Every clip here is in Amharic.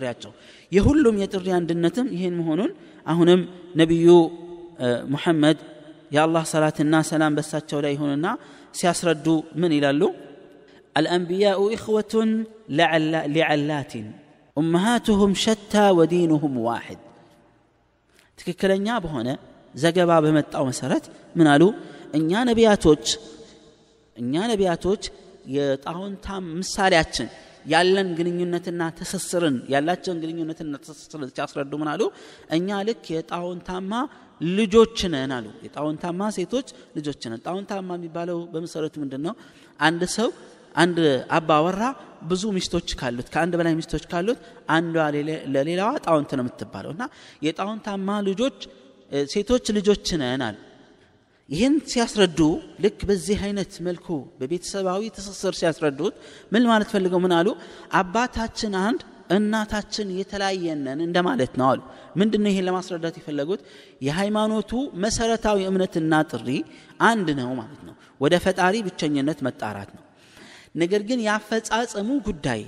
ጥሪያቸው የሁሉም የጥሪ አንድነትም ይህን መሆኑን አሁንም ነቢዩ ሙሐመድ የአላህ ሰላትና ሰላም በሳቸው ላይ ይሁንና ሲያስረዱ ምን ይላሉ الأنبياء إخوة لعلات أمهاتهم شتى ودينهم واحد ትክክለኛ በሆነ ዘገባ በመጣው መሰረት ምን አሉ እኛ ነቢያቶች እኛ ነቢያቶች የጣውንታ ምሳሌያችን ያለን ግንኙነትና ትስስርን ያላቸውን ግንኙነትና ትስስርን ሲያስረዱ ምን አሉ? እኛ ልክ የጣውንታማ ልጆች አሉ። የጣውንታማ ሴቶች ልጆች ነን። ጣውንታማ የሚባለው በመሰረቱ ምንድን ነው አንድ ሰው አንድ አባወራ ብዙ ሚስቶች ካሉት ከአንድ በላይ ሚስቶች ካሉት አንዷ ለሌላዋ ጣውንት ነው የምትባለው። እና የጣውንታማ ልጆች ሴቶች ልጆች አሉ ይህን ሲያስረዱ ልክ በዚህ አይነት መልኩ በቤተሰባዊ ትስስር ሲያስረዱት ምን ማለት ፈልገው? ምን አሉ? አባታችን አንድ እናታችን የተለያየነን እንደማለት ነው አሉ። ምንድን ይሄን ለማስረዳት የፈለጉት? የሃይማኖቱ መሰረታዊ እምነትና ጥሪ አንድ ነው ማለት ነው። ወደ ፈጣሪ ብቸኝነት መጣራት ነው። ነገር ግን ያፈጻጸሙ ጉዳይ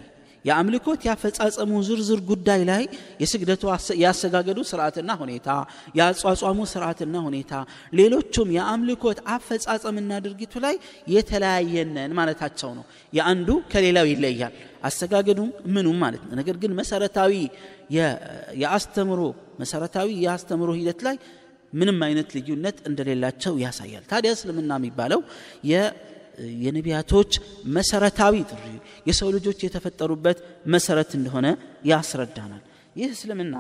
የአምልኮት ያፈጻጸሙ ዝርዝር ጉዳይ ላይ የስግደቱ ያሰጋገዱ ስርዓትና ሁኔታ የአጿጿሙ ስርዓትና ሁኔታ ሌሎቹም የአምልኮት አፈጻጸምና ድርጊቱ ላይ የተለያየነን ማለታቸው ነው። የአንዱ ከሌላው ይለያል። አሰጋገዱም ምኑም ማለት ነው። ነገር ግን መሰረታዊ የአስተምሮ መሰረታዊ የአስተምሮ ሂደት ላይ ምንም አይነት ልዩነት እንደሌላቸው ያሳያል። ታዲያ እስልምና የሚባለው የነቢያቶች መሰረታዊ ጥሪ የሰው ልጆች የተፈጠሩበት መሰረት እንደሆነ ያስረዳናል። ይህ እስልምና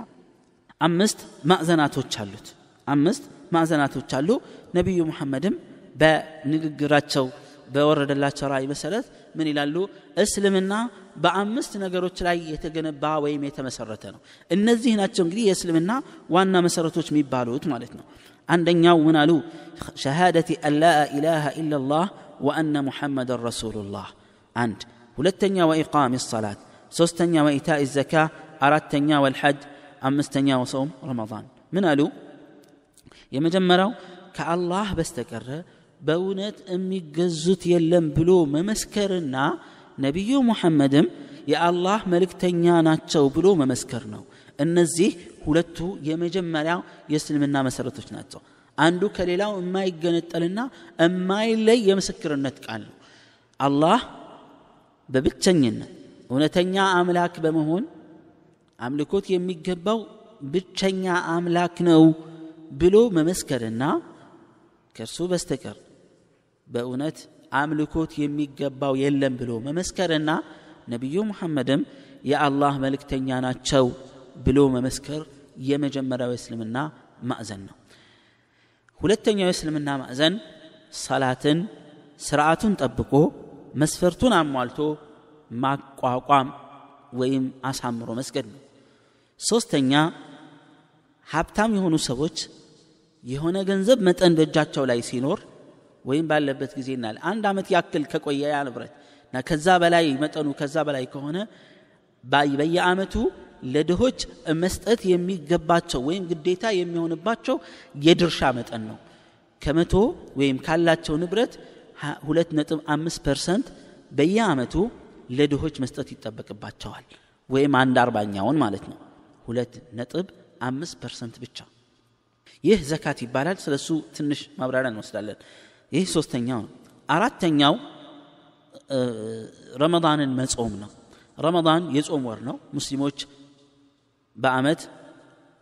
አምስት ማዕዘናቶች አሉት። አምስት ማዕዘናቶች አሉ። ነቢዩ ሙሐመድም በንግግራቸው በወረደላቸው ራእይ መሰረት ምን ይላሉ? እስልምና በአምስት ነገሮች ላይ የተገነባ ወይም የተመሰረተ ነው። እነዚህ ናቸው እንግዲህ የእስልምና ዋና መሰረቶች የሚባሉት ማለት ነው። አንደኛው ምን አሉ? ሸሃደቲ አን ላ ኢላሃ ኢላላህ وأن محمد رسول الله عند ሁለተኛ وإقام الصلاة ሶስተኛ وإيتاء الزكاة አራተኛ والحج አምስተኛ وصوم رمضان ምን አሉ የመጀመሪያው ከአላህ በስተቀረ በእውነት የሚገዙት የለም ብሎ መመስከርና ነቢዩ ሙሐመድም የአላህ መልእክተኛ ናቸው ብሎ መመስከር ነው እነዚህ ሁለቱ የመጀመሪያው የእስልምና መሰረቶች ናቸው አንዱ ከሌላው የማይገነጠልና የማይለይ የምስክርነት ቃል ነው። አላህ በብቸኝነት እውነተኛ አምላክ በመሆን አምልኮት የሚገባው ብቸኛ አምላክ ነው ብሎ መመስከርና ከእርሱ በስተቀር በእውነት አምልኮት የሚገባው የለም ብሎ መመስከርና ነቢዩ ሙሐመድም የአላህ መልእክተኛ ናቸው ብሎ መመስከር የመጀመሪያው የእስልምና ማዕዘን ነው ሁለተኛው የእስልምና ማዕዘን ሰላትን ስርዓቱን ጠብቆ መስፈርቱን አሟልቶ ማቋቋም ወይም አሳምሮ መስገድ ነው። ሶስተኛ ሀብታም የሆኑ ሰዎች የሆነ ገንዘብ መጠን በእጃቸው ላይ ሲኖር ወይም ባለበት ጊዜ እናል አንድ ዓመት ያክል ከቆየ ያ ንብረት ከዛ በላይ መጠኑ ከዛ በላይ ከሆነ በየአመቱ ለድሆች መስጠት የሚገባቸው ወይም ግዴታ የሚሆንባቸው የድርሻ መጠን ነው። ከመቶ ወይም ካላቸው ንብረት ሁለት ነጥብ አምስት ፐርሰንት በየአመቱ ለድሆች መስጠት ይጠበቅባቸዋል። ወይም አንድ አርባኛውን ማለት ነው። ሁለት ነጥብ አምስት ፐርሰንት ብቻ። ይህ ዘካት ይባላል። ስለ እሱ ትንሽ ማብራሪያ እንወስዳለን። ይህ ሶስተኛው ነው። አራተኛው ረመዳንን መጾም ነው። ረመዳን የጾም ወር ነው። ሙስሊሞች በአመት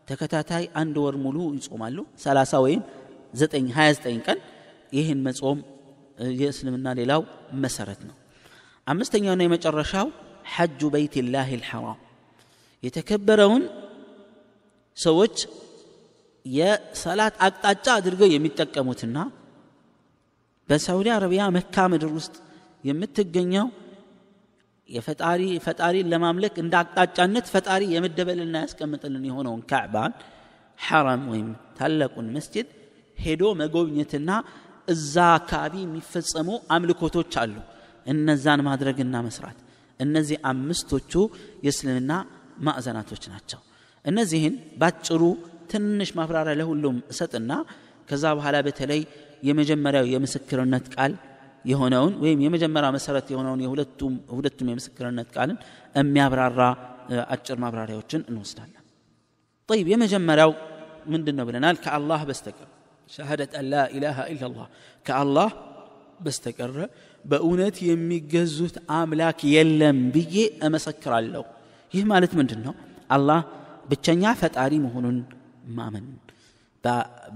ተከታታይ አንድ ወር ሙሉ ይጾማሉ። 30 ወይም 29 ቀን ይህን መጾም የእስልምና ሌላው መሰረት ነው። አምስተኛውና የመጨረሻው ሐጁ በይት ላህ ልሐራም የተከበረውን ሰዎች የሰላት አቅጣጫ አድርገው የሚጠቀሙትና በሳውዲ አረቢያ መካ ምድር ውስጥ የምትገኘው የፈጣሪ ፈጣሪን ለማምለክ እንደ አቅጣጫነት ፈጣሪ የመደበልና ያስቀምጥልን የሆነውን ካዕባን ሐረም ወይም ታላቁን መስጅድ ሄዶ መጎብኘትና እዛ አካባቢ የሚፈጸሙ አምልኮቶች አሉ። እነዛን ማድረግና መስራት። እነዚህ አምስቶቹ የእስልምና ማዕዘናቶች ናቸው። እነዚህን ባጭሩ ትንሽ ማብራሪያ ለሁሉም እሰጥና ከዛ በኋላ በተለይ የመጀመሪያው የምስክርነት ቃል የሆነውን ወይም የመጀመሪያ መሰረት የሆነውን የሁለቱም ሁለቱም የምስክርነት ቃልን የሚያብራራ አጭር ማብራሪያዎችን እንወስዳለን طيب የመጀመሪያው ምንድን ነው ብለናል ከአላህ በስተቀር ሸሃደት አን ላ ኢላሃ ኢላላህ ከአላህ በስተቀረ በእውነት የሚገዙት አምላክ የለም ብዬ እመሰክራለሁ ይህ ማለት ምንድን ነው አላህ ብቸኛ ፈጣሪ መሆኑን ማመን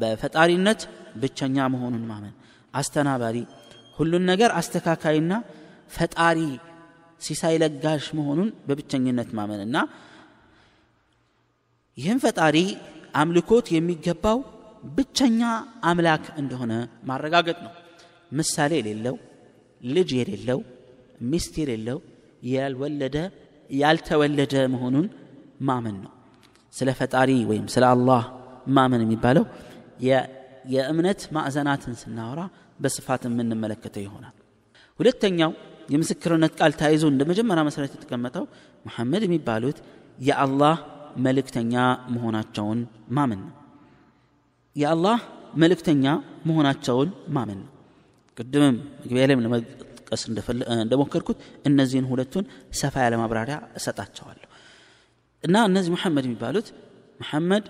በፈጣሪነት ብቸኛ መሆኑን ማመን አስተናባሪ ሁሉን ነገር አስተካካይና ፈጣሪ ሲሳይ ለጋሽ መሆኑን በብቸኝነት ማመንና ይህም ፈጣሪ አምልኮት የሚገባው ብቸኛ አምላክ እንደሆነ ማረጋገጥ ነው። ምሳሌ የሌለው ልጅ የሌለው ሚስት የሌለው ያልወለደ ያልተወለደ መሆኑን ማመን ነው። ስለ ፈጣሪ ወይም ስለ አላህ ማመን የሚባለው የእምነት ማዕዘናትን ስናወራ በስፋት የምንመለከተው ይሆናል ሁለተኛው የምስክርነት ቃል ተያይዞ እንደ መጀመሪያ መሰረት የተቀመጠው መሐመድ የሚባሉት የአላህ መልእክተኛ መሆናቸውን ማመን ነው። የአላህ መልእክተኛ መሆናቸውን ማመን ነው። ቅድምም መግቢያ ላይም ለመጥቀስ እንደሞከርኩት እነዚህን ሁለቱን ሰፋ ያለ ማብራሪያ እሰጣቸዋለሁ። እና እነዚህ መሐመድ የሚባሉት መሐመድ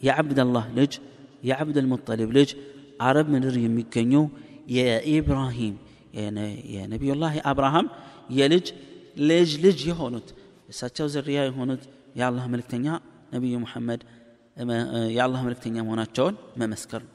የዓብደላህ ልጅ የዓብድ ልሙጠሊብ ልጅ አረብ ምድር የሚገኙ የኢብራሂም የነቢዩላህ አብርሃም የልጅ ልጅ ልጅ የሆኑት እሳቸው ዝርያ የሆኑት የአላህ መልክተኛ ነቢዩ ሙሐመድ የአላህ መልክተኛ መሆናቸውን መመስከር ነው